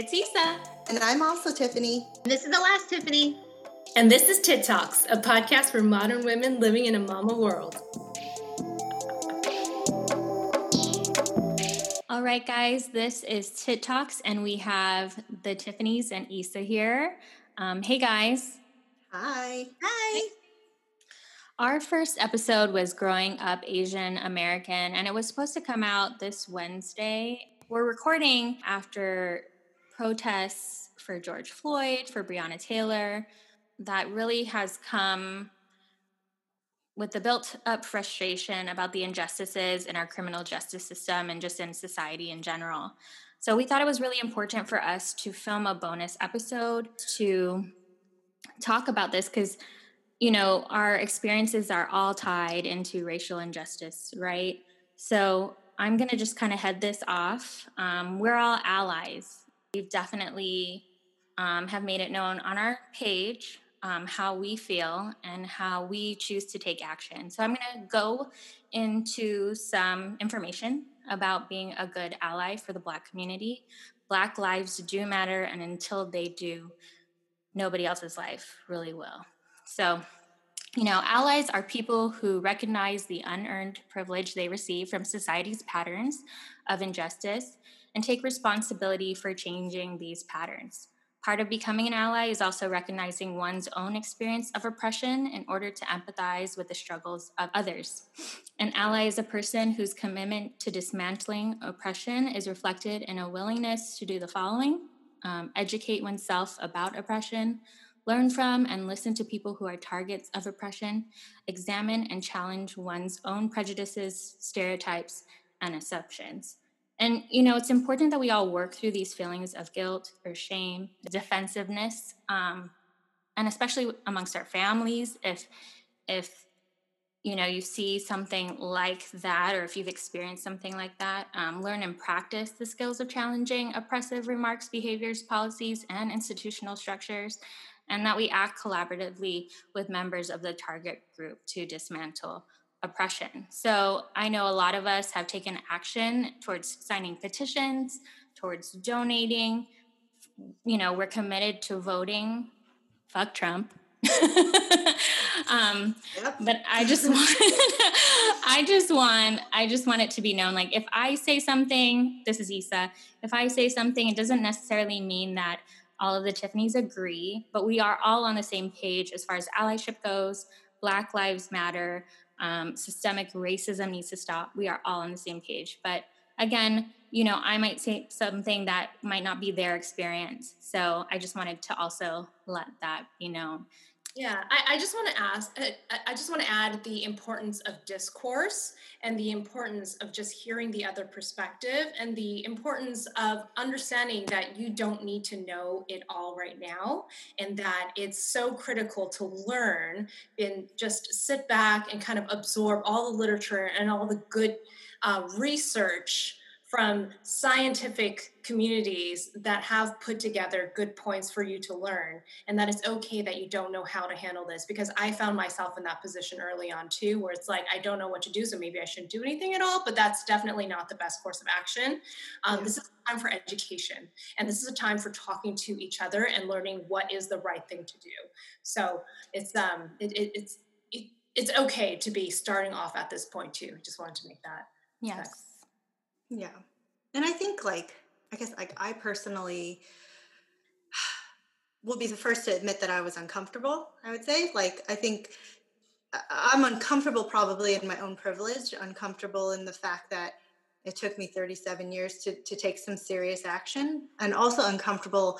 Tiffany. It's Isa. And I'm also Tiffany. This is the last Tiffany. And this is Tit Talks, a podcast for modern women living in a mama world. All right, guys, this is Tit Talks, and we have the Tiffany's and Isa here. Um, hey, guys. Hi. Hi. Our first episode was Growing Up Asian American, and it was supposed to come out this Wednesday. We're recording after protests for George Floyd, for Breonna Taylor, that really has come with the built up frustration about the injustices in our criminal justice system and just in society in general. So we thought it was really important for us to film a bonus episode to talk about this because you know, our experiences are all tied into racial injustice, right? So I'm going to just kind of head this off. Um, we're all allies. We've definitely um, have made it known on our page um, how we feel and how we choose to take action. So I'm going to go into some information about being a good ally for the Black community. Black lives do matter, and until they do, nobody else's life really will. So, you know, allies are people who recognize the unearned privilege they receive from society's patterns of injustice and take responsibility for changing these patterns. Part of becoming an ally is also recognizing one's own experience of oppression in order to empathize with the struggles of others. An ally is a person whose commitment to dismantling oppression is reflected in a willingness to do the following um, educate oneself about oppression, learn from and listen to people who are targets of oppression, examine and challenge one's own prejudices, stereotypes, and assumptions. And, you know, it's important that we all work through these feelings of guilt or shame, defensiveness, um, and especially amongst our families. If, if, you know, you see something like that, or if you've experienced something like that, um, learn and practice the skills of challenging oppressive remarks, behaviors, policies, and institutional structures and that we act collaboratively with members of the target group to dismantle oppression. So I know a lot of us have taken action towards signing petitions, towards donating. You know, we're committed to voting. Fuck Trump. um, yep. but I just want, I just want, I just want it to be known. Like, if I say something, this is Isa. If I say something, it doesn't necessarily mean that all of the Tiffany's agree, but we are all on the same page as far as allyship goes. Black Lives Matter, um, systemic racism needs to stop. We are all on the same page. But again, you know, I might say something that might not be their experience. So I just wanted to also let that be known. Yeah, I, I just want to ask, I, I just want to add the importance of discourse and the importance of just hearing the other perspective and the importance of understanding that you don't need to know it all right now and that it's so critical to learn and just sit back and kind of absorb all the literature and all the good uh, research from scientific communities that have put together good points for you to learn. And that it's okay that you don't know how to handle this because i found myself in that position early on too where it's like i don't know what to do so maybe i shouldn't do anything at all but that's definitely not the best course of action. Um, yeah. this is a time for education and this is a time for talking to each other and learning what is the right thing to do. So it's um it, it, it's it, it's okay to be starting off at this point too. Just wanted to make that yes yeah. And I think like I guess like I personally will be the first to admit that I was uncomfortable, I would say. Like I think I'm uncomfortable probably in my own privilege, uncomfortable in the fact that it took me 37 years to, to take some serious action, and also uncomfortable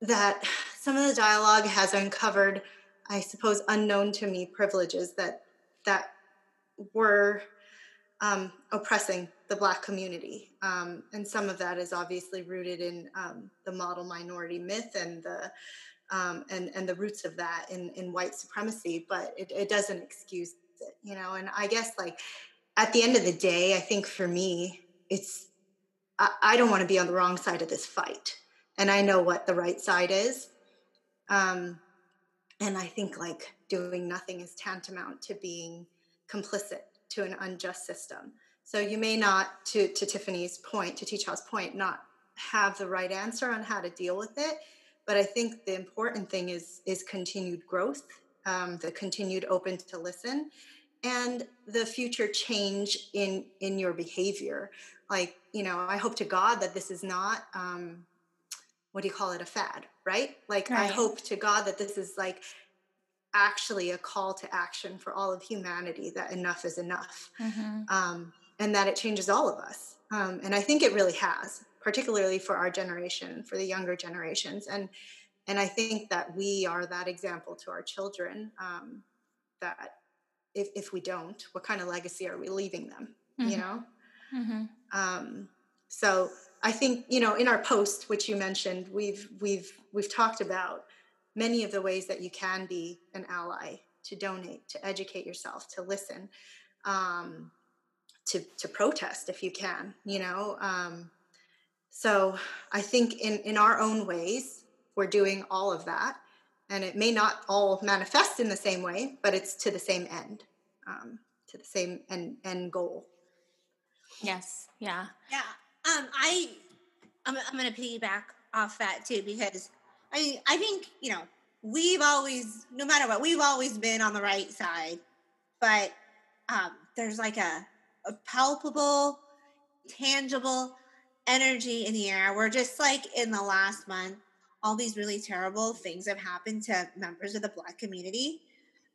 that some of the dialogue has uncovered, I suppose, unknown to me privileges that that were um, oppressing the Black community. Um, and some of that is obviously rooted in um, the model minority myth and the um, and and the roots of that in in white supremacy. But it, it doesn't excuse it, you know. And I guess like at the end of the day, I think for me, it's I, I don't want to be on the wrong side of this fight, and I know what the right side is. Um, and I think like doing nothing is tantamount to being complicit to an unjust system. So you may not, to, to Tiffany's point, to Ticha's point, not have the right answer on how to deal with it. But I think the important thing is is continued growth, um, the continued open to listen, and the future change in in your behavior. Like you know, I hope to God that this is not. Um, what do you call it a fad right like right. i hope to god that this is like actually a call to action for all of humanity that enough is enough mm-hmm. um, and that it changes all of us um, and i think it really has particularly for our generation for the younger generations and and i think that we are that example to our children um, that if, if we don't what kind of legacy are we leaving them mm-hmm. you know mm-hmm. Um, so i think you know in our post which you mentioned we've we've we've talked about many of the ways that you can be an ally to donate to educate yourself to listen um, to to protest if you can you know um, so i think in in our own ways we're doing all of that. And it may not all manifest in the same way but it's to the same end um, to the same end end goal. Yes. Yeah. Yeah. Um i i'm, I'm gonna piggyback off that too because I I think you know we've always, no matter what, we've always been on the right side, but um, there's like a, a palpable, tangible energy in the air. We're just like in the last month, all these really terrible things have happened to members of the Black community,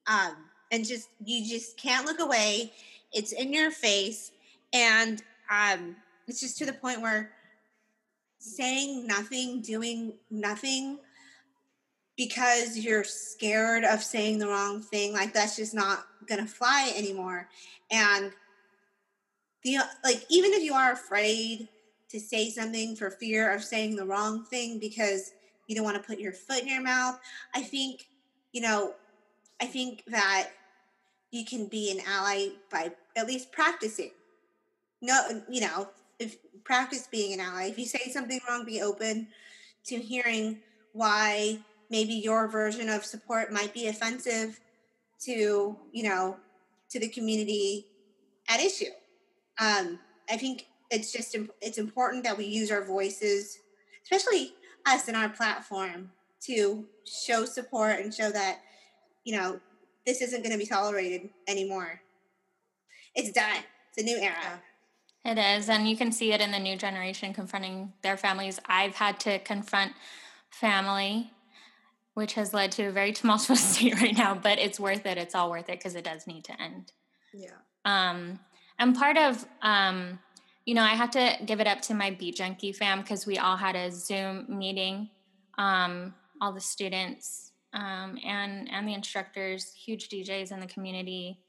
um, and just you just can't look away. It's in your face, and um, it's just to the point where saying nothing, doing nothing because you're scared of saying the wrong thing like that's just not gonna fly anymore and the uh, like even if you are afraid to say something for fear of saying the wrong thing because you don't want to put your foot in your mouth i think you know i think that you can be an ally by at least practicing. No you know if practice being an ally. If you say something wrong be open to hearing why maybe your version of support might be offensive to you know to the community at issue um, i think it's just it's important that we use our voices especially us in our platform to show support and show that you know this isn't going to be tolerated anymore it's done it's a new era it is and you can see it in the new generation confronting their families i've had to confront family which has led to a very tumultuous state right now, but it's worth it. It's all worth it because it does need to end. Yeah. Um, and part of, um, you know, I have to give it up to my Beat Junkie fam because we all had a Zoom meeting, um, all the students um, and and the instructors, huge DJs in the community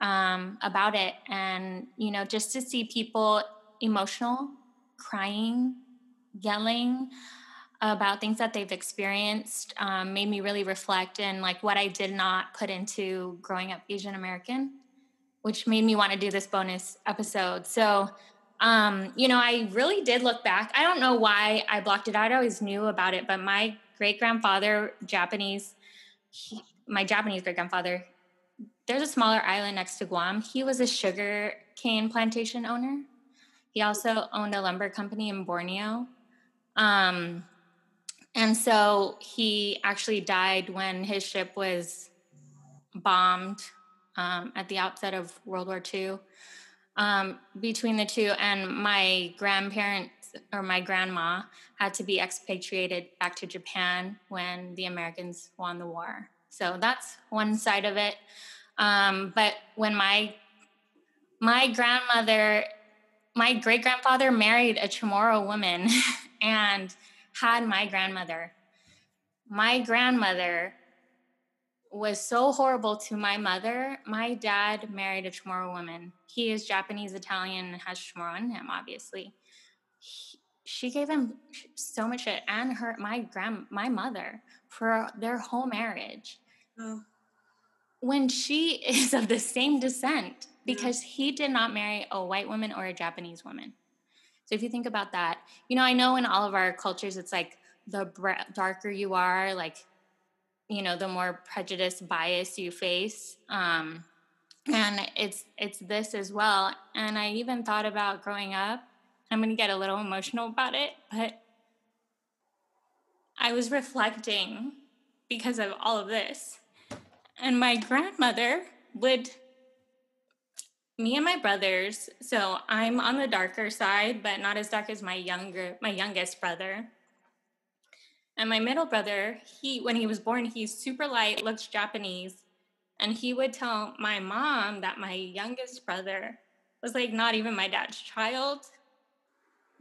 um, about it, and you know, just to see people emotional, crying, yelling about things that they've experienced um, made me really reflect and like what I did not put into growing up Asian American, which made me want to do this bonus episode. So, um, you know, I really did look back. I don't know why I blocked it out. I always knew about it, but my great grandfather, Japanese, he, my Japanese great grandfather, there's a smaller island next to Guam. He was a sugar cane plantation owner. He also owned a lumber company in Borneo. Um, and so he actually died when his ship was bombed um, at the outset of World War II. Um, between the two, and my grandparents or my grandma had to be expatriated back to Japan when the Americans won the war. So that's one side of it. Um, but when my my grandmother, my great grandfather married a Chamorro woman, and had my grandmother. My grandmother was so horrible to my mother. My dad married a Chamorro woman. He is Japanese Italian and has Chamorro in him, obviously. He, she gave him so much shit, and her my grand my mother for their whole marriage. Oh. When she is of the same descent, because he did not marry a white woman or a Japanese woman. So if you think about that, you know, I know in all of our cultures, it's like the darker you are, like, you know, the more prejudice bias you face. Um, and it's it's this as well. And I even thought about growing up I'm going to get a little emotional about it, but I was reflecting because of all of this. And my grandmother would, me and my brothers, so I'm on the darker side, but not as dark as my younger, my youngest brother. And my middle brother, he, when he was born, he's super light, looks Japanese. And he would tell my mom that my youngest brother was like not even my dad's child.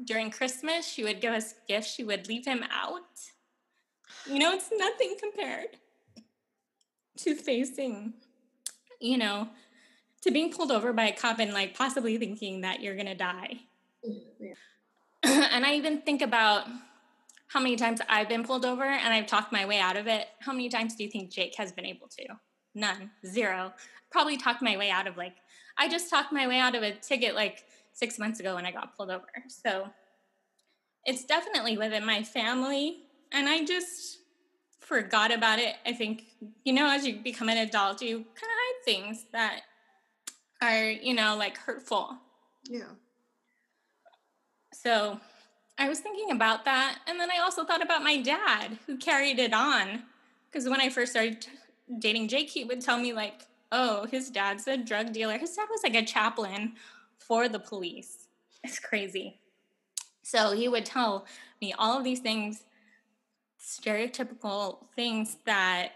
During Christmas, she would give us gifts, she would leave him out. You know, it's nothing compared to facing, you know, to being pulled over by a cop and like possibly thinking that you're gonna die. Yeah. and I even think about how many times I've been pulled over and I've talked my way out of it. How many times do you think Jake has been able to? None, zero. Probably talked my way out of like, I just talked my way out of a ticket like six months ago when I got pulled over. So it's definitely within my family. And I just forgot about it. I think, you know, as you become an adult, you kind of hide things that are, you know, like hurtful. Yeah. So I was thinking about that. And then I also thought about my dad who carried it on. Because when I first started dating Jake, he would tell me, like, oh, his dad's a drug dealer. His dad was like a chaplain for the police. It's crazy. So he would tell me all of these things, stereotypical things that,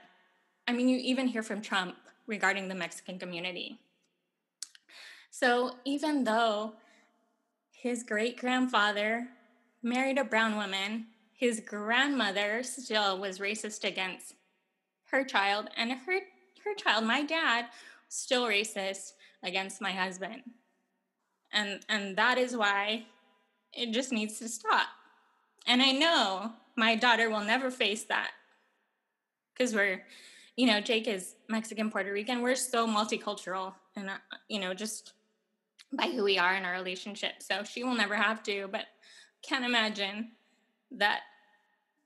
I mean, you even hear from Trump regarding the Mexican community. So even though his great grandfather married a brown woman. His grandmother still was racist against her child, and her her child, my dad, still racist against my husband. And and that is why it just needs to stop. And I know my daughter will never face that because we're, you know, Jake is Mexican, Puerto Rican. We're so multicultural, and uh, you know, just by who we are in our relationship. So she will never have to. But can't imagine that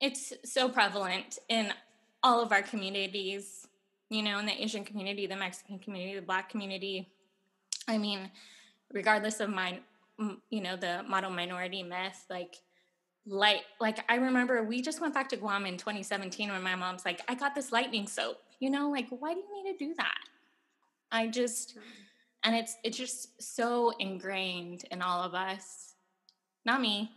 it's so prevalent in all of our communities, you know, in the Asian community, the Mexican community, the Black community. I mean, regardless of my, you know, the model minority myth, like, light, like I remember we just went back to Guam in 2017 when my mom's like, I got this lightning soap, you know, like, why do you need to do that? I just, and it's it's just so ingrained in all of us. Not me,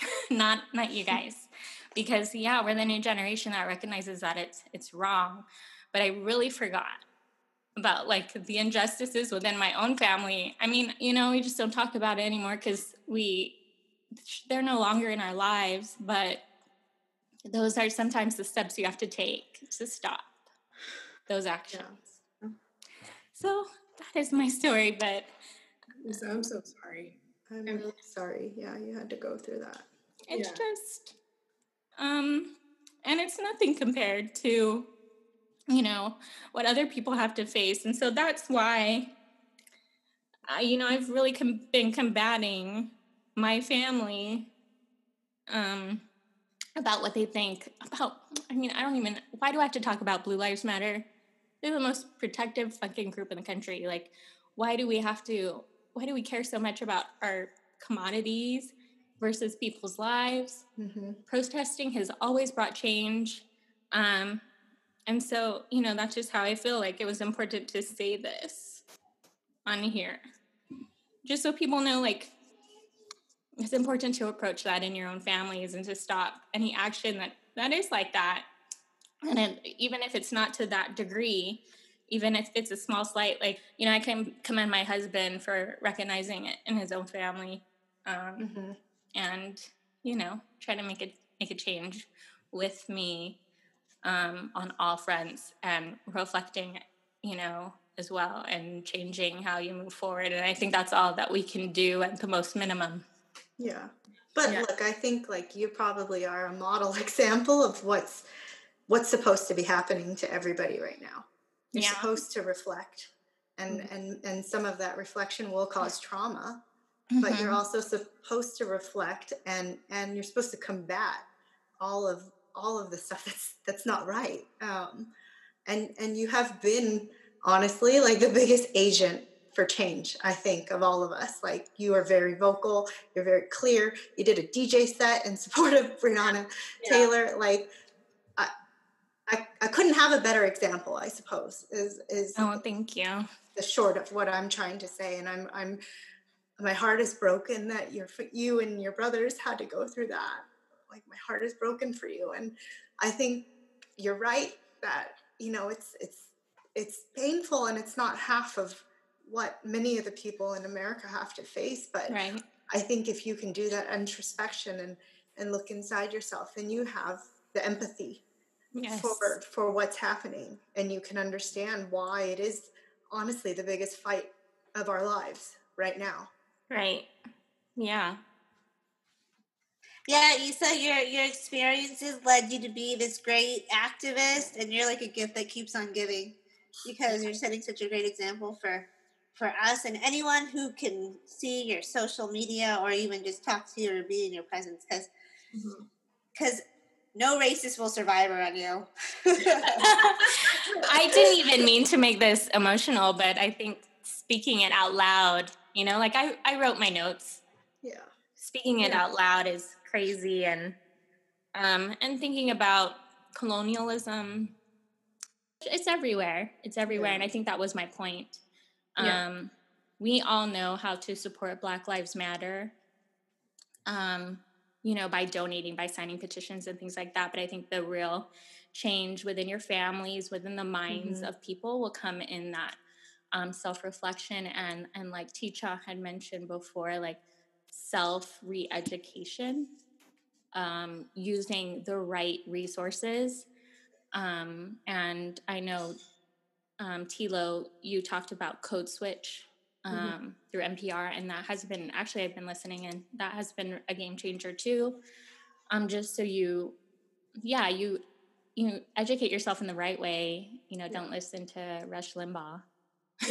not not you guys. Because yeah we're the new generation that recognizes that it's it's wrong. But i really forgot about like the injustices within my own family. I mean you know we just don't talk about it anymore because we they're no longer in our lives but those are sometimes the steps you have to take to stop those actions. Yeah. so that is my story but i'm so sorry I'm really sorry. Yeah, you had to go through that. It's yeah. just, um, and it's nothing compared to, you know, what other people have to face. And so that's why, I, you know, I've really com- been combating my family um, about what they think about. I mean, I don't even, why do I have to talk about Blue Lives Matter? They're the most protective fucking group in the country. Like, why do we have to, why do we care so much about our commodities versus people's lives. Mm-hmm. Protesting has always brought change. Um, and so, you know, that's just how I feel like it was important to say this on here. Just so people know, like, it's important to approach that in your own families and to stop any action that that is like that. And even if it's not to that degree, even if it's a small slight, like, you know, I can commend my husband for recognizing it in his own family. Um, mm-hmm and you know try to make it make a change with me um, on all fronts and reflecting you know as well and changing how you move forward and i think that's all that we can do at the most minimum yeah but yeah. look i think like you probably are a model example of what's what's supposed to be happening to everybody right now you're yeah. supposed to reflect and mm-hmm. and and some of that reflection will cause trauma mm-hmm. but you're mm-hmm. also supposed to reflect and and you're supposed to combat all of all of the stuff that's that's not right um, and and you have been honestly like the biggest agent for change, I think, of all of us. Like you are very vocal, you're very clear. You did a DJ set in support of Breonna yeah. Taylor. Like I, I I couldn't have a better example, I suppose, is is Oh, thank you. The short of what I'm trying to say. And I'm I'm my heart is broken that your you and your brothers had to go through that. Like my heart is broken for you. And I think you're right that, you know, it's it's it's painful and it's not half of what many of the people in America have to face. But right. I think if you can do that introspection and and look inside yourself, then you have the empathy yes. for for what's happening, and you can understand why it is honestly the biggest fight of our lives right now. Right. Yeah. Yeah, you said your your experiences led you to be this great activist, and you're like a gift that keeps on giving because you're setting such a great example for for us and anyone who can see your social media or even just talk to you or be in your presence because because mm-hmm. No racist will survive around you i didn't even mean to make this emotional but i think speaking it out loud you know like i, I wrote my notes yeah speaking it yeah. out loud is crazy and um and thinking about colonialism it's everywhere it's everywhere yeah. and i think that was my point yeah. Um, we all know how to support Black Lives Matter, um, you know, by donating, by signing petitions and things like that. But I think the real change within your families, within the minds mm-hmm. of people, will come in that um, self-reflection and and like Teacher had mentioned before, like self re-education, um, using the right resources. Um, and I know um, Tilo, you talked about Code Switch. Um, mm-hmm. through NPR, and that has been actually I've been listening, and that has been a game changer too. Um, just so you, yeah, you you educate yourself in the right way. You know, don't listen to Rush Limbaugh.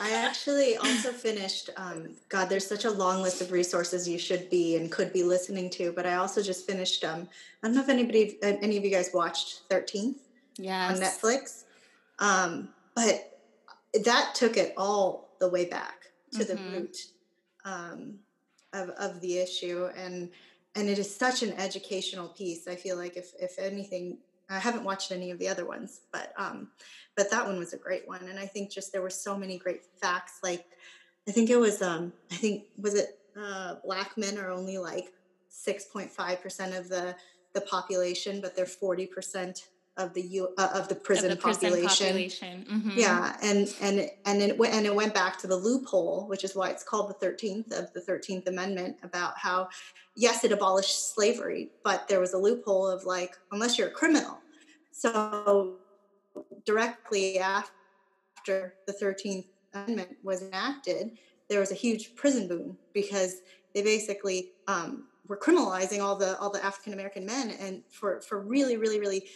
I actually also finished. Um, God, there's such a long list of resources you should be and could be listening to. But I also just finished. Um, I don't know if anybody, any of you guys watched Thirteenth yes. on Netflix. Um, but that took it all the way back to mm-hmm. the root um, of, of the issue. And, and it is such an educational piece. I feel like if, if anything, I haven't watched any of the other ones, but, um, but that one was a great one. And I think just, there were so many great facts. Like, I think it was, um, I think, was it, uh, black men are only like 6.5% of the, the population, but they're 40% of the U, uh, of the prison, of the prison population. population. Mm-hmm. Yeah, and and and it went and it went back to the loophole, which is why it's called the Thirteenth of the Thirteenth Amendment, about how yes, it abolished slavery, but there was a loophole of like unless you're a criminal. So directly after the Thirteenth Amendment was enacted, there was a huge prison boom because they basically um, were criminalizing all the all the African American men and for for really really really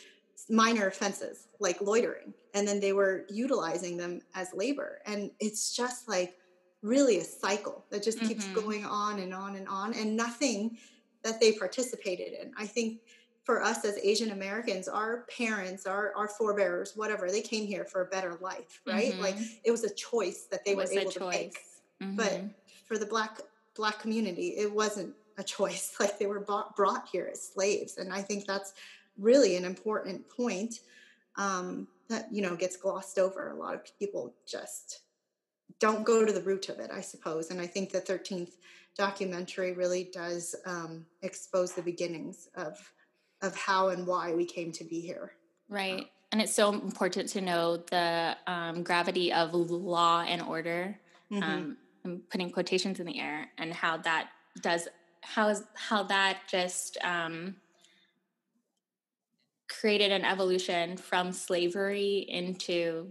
minor offenses like loitering and then they were utilizing them as labor and it's just like really a cycle that just mm-hmm. keeps going on and on and on and nothing that they participated in i think for us as asian americans our parents our, our forebears whatever they came here for a better life right mm-hmm. like it was a choice that they it were able to make mm-hmm. but for the black black community it wasn't a choice like they were bought, brought here as slaves and i think that's really an important point um, that you know gets glossed over. A lot of people just don't go to the root of it, I suppose. And I think the 13th documentary really does um, expose the beginnings of of how and why we came to be here. Right. And it's so important to know the um, gravity of law and order. Mm-hmm. Um, I'm putting quotations in the air, and how that does how is how that just um, created an evolution from slavery into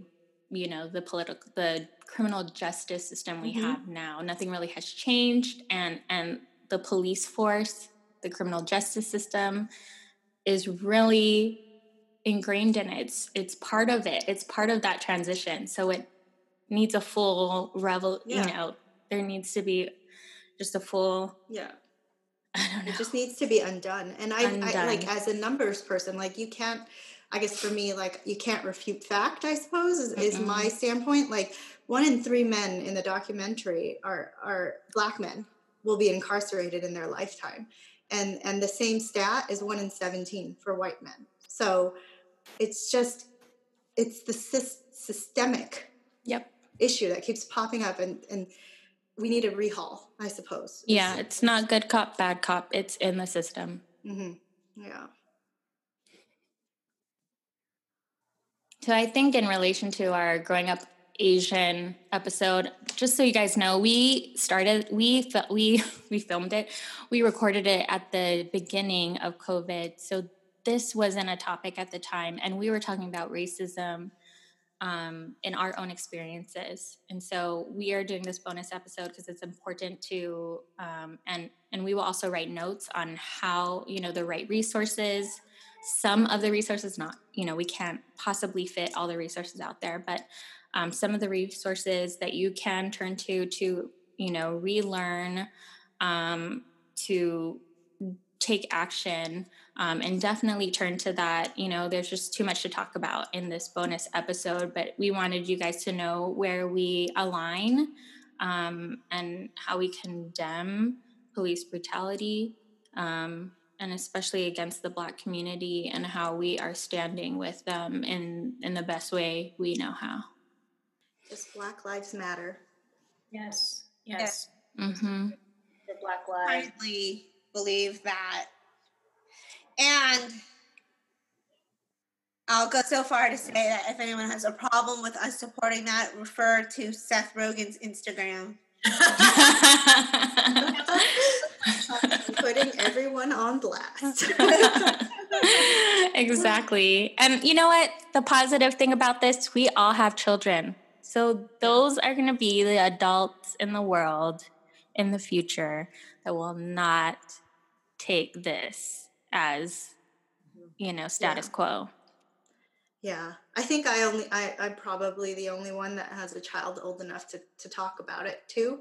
you know the political the criminal justice system we mm-hmm. have now. Nothing really has changed and and the police force the criminal justice system is really ingrained in it. It's it's part of it. It's part of that transition. So it needs a full revel yeah. you know there needs to be just a full yeah it just needs to be undone. And I, undone. I like as a numbers person, like you can't I guess for me, like you can't refute fact, I suppose, is, is my standpoint. Like one in three men in the documentary are are black men will be incarcerated in their lifetime and and the same stat is one in 17 for white men so it's just it's the systemic yep issue that keeps popping up and and we need a rehaul i suppose yeah it's not good cop bad cop. It's in the system. Mm-hmm. yeah. So i think in relation to our growing up asian episode just so you guys know we started we we we filmed it. We recorded it at the beginning of covid. So this wasn't a topic at the time and we were talking about racism um, in our own experiences. And so we are doing this bonus episode because it's important to, um, and and we will also write notes on how you know the right resources. Some of the resources, not you know, we can't possibly fit all the resources out there, but um, some of the resources that you can turn to to you know relearn, um, to take action um, and definitely turn to that. You know, there's just too much to talk about in this bonus episode, but we wanted you guys to know where we align um, and how we condemn police brutality, um, and especially against the Black community, and how we are standing with them in in the best way we know how. Just Black Lives Matter. Yes. Yes. Mm-hmm. The Black Lives. I believe that and I'll go so far to say that if anyone has a problem with us supporting that, refer to Seth Rogen's Instagram. Putting everyone on blast. exactly. And you know what? The positive thing about this, we all have children. So those are going to be the adults in the world in the future that will not take this as you know status yeah. quo. Yeah. I think i only I, i'm probably the only one that has a child old enough to, to talk about it too.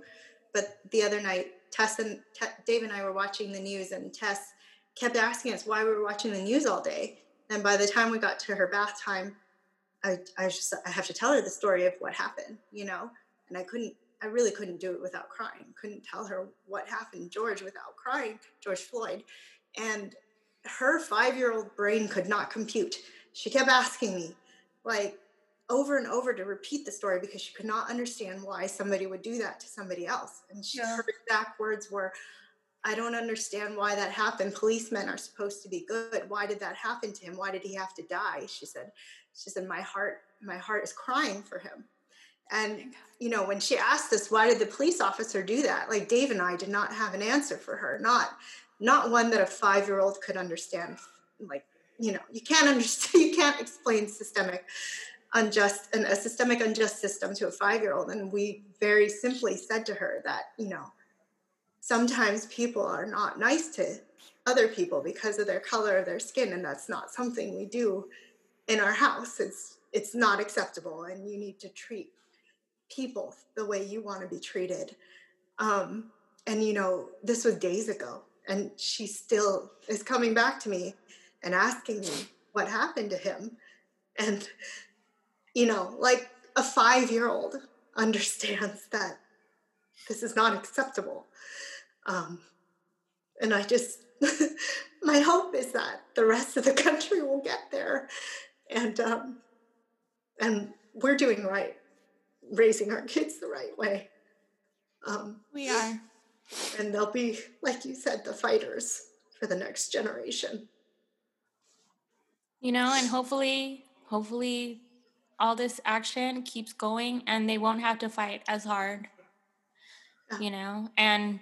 But the other night tess and Te- dave and i were watching the news and tess kept asking us why we were watching the news all day. And by the time we got to her bath time i i just i have to tell her the story of what happened you know? And i couldn't i really couldn't do it without crying. Couldn't tell her what happened george without crying george floyd. And her five year old brain could not compute. She kept asking me, like, over and over to repeat the story because she could not understand why somebody would do that to somebody else. And she, yeah. her exact words were, I don't understand why that happened. Policemen are supposed to be good. Why did that happen to him? Why did he have to die? She said, she said, my heart, my heart is crying for him. And, you know, when she asked us, why did the police officer do that? Like Dave and I did not have an answer for her. Not not one that a five year old could understand. Like, you know, you can't understand, you can't explain systemic unjust and a systemic unjust system to a five year old. And we very simply said to her that, you know, sometimes people are not nice to other people because of their color of their skin, and that's not something we do in our house. It's it's not acceptable, and you need to treat people the way you want to be treated. Um, and you know, this was days ago and she still is coming back to me and asking me what happened to him. And you know like a five year old understands that this is not acceptable. Um, and i just my hope is that the rest of the country will get there. And um, and we're doing right raising our kids the right way. Um, we are and they'll be, like you said, the fighters for the next generation. You know, and hopefully, hopefully, all this action keeps going and they won't have to fight as hard. You know, and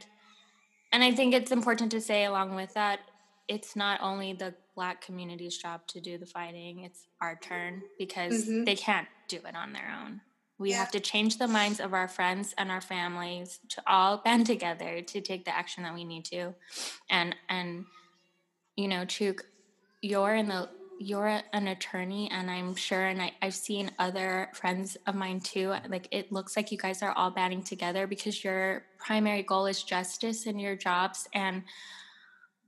and I think it's important to say along with that, it's not only the black community's job to do the fighting, it's our turn because mm-hmm. they can't do it on their own. We yeah. have to change the minds of our friends and our families to all band together to take the action that we need to. And and you know, Chuk, you're in the you're an attorney and I'm sure and I, I've seen other friends of mine too. Like it looks like you guys are all banding together because your primary goal is justice in your jobs. And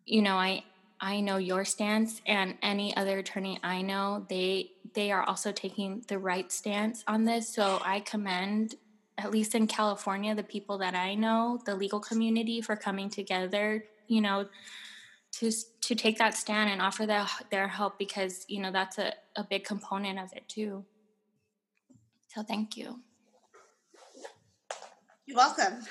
you know, I I know your stance and any other attorney I know, they they are also taking the right stance on this. So I commend at least in California, the people that I know, the legal community for coming together, you know, to to take that stand and offer their their help because you know that's a, a big component of it too. So thank you. You're welcome.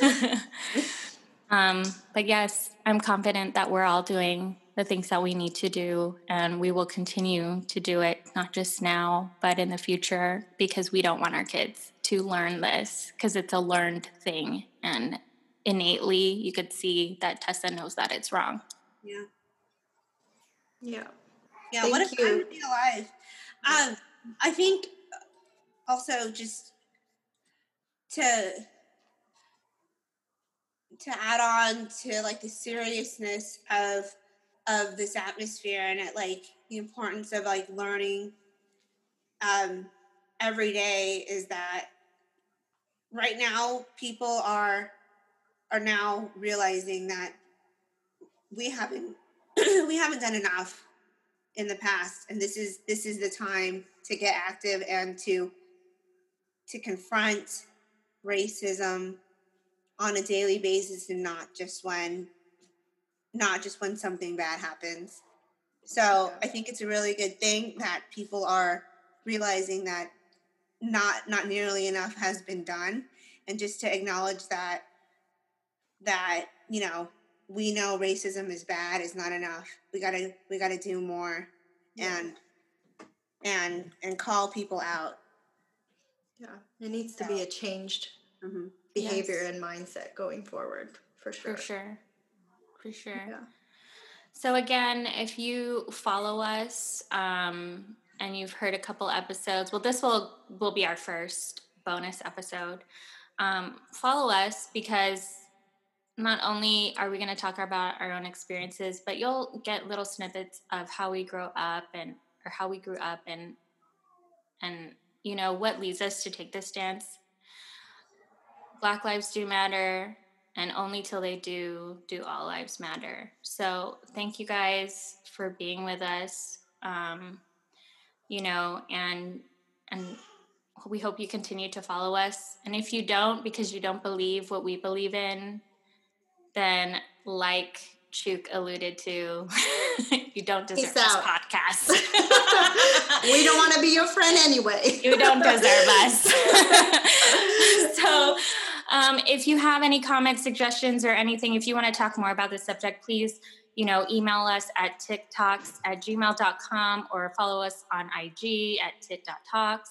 um, but yes, I'm confident that we're all doing the things that we need to do, and we will continue to do it, not just now, but in the future, because we don't want our kids to learn this, because it's a learned thing. And innately, you could see that Tessa knows that it's wrong. Yeah. Yeah. Yeah. Thank what a you. time to be alive. Um, I think also just to to add on to like the seriousness of of this atmosphere and at like the importance of like learning um every day is that right now people are are now realizing that we haven't we haven't done enough in the past and this is this is the time to get active and to to confront racism on a daily basis and not just when not just when something bad happens so i think it's a really good thing that people are realizing that not not nearly enough has been done and just to acknowledge that that you know we know racism is bad is not enough we gotta we gotta do more yeah. and and and call people out yeah it needs to be a changed mm-hmm. Behavior yes. and mindset going forward for sure for sure for sure yeah. so again if you follow us um, and you've heard a couple episodes well this will will be our first bonus episode um, follow us because not only are we going to talk about our own experiences, but you'll get little snippets of how we grow up and or how we grew up and and you know what leads us to take this stance. Black lives do matter, and only till they do, do all lives matter. So thank you guys for being with us. Um, you know, and and we hope you continue to follow us. And if you don't, because you don't believe what we believe in, then like Chuk alluded to, you don't deserve Peace this out. podcast. we don't want to be your friend anyway. you don't deserve us. Um, if you have any comments, suggestions, or anything, if you want to talk more about this subject, please, you know, email us at tiktoks at gmail.com or follow us on IG at tit.talks.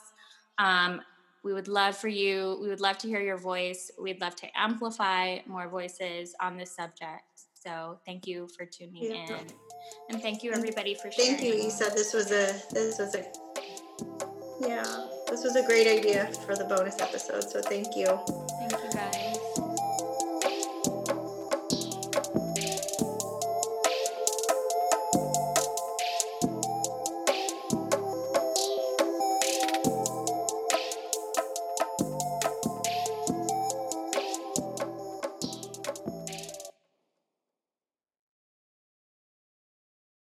Um, we would love for you, we would love to hear your voice. We'd love to amplify more voices on this subject. So thank you for tuning yeah. in. And thank you everybody for sharing. Thank you, Isa. This was a this was a yeah, this was a great idea for the bonus episode. So thank you. Thank you guys.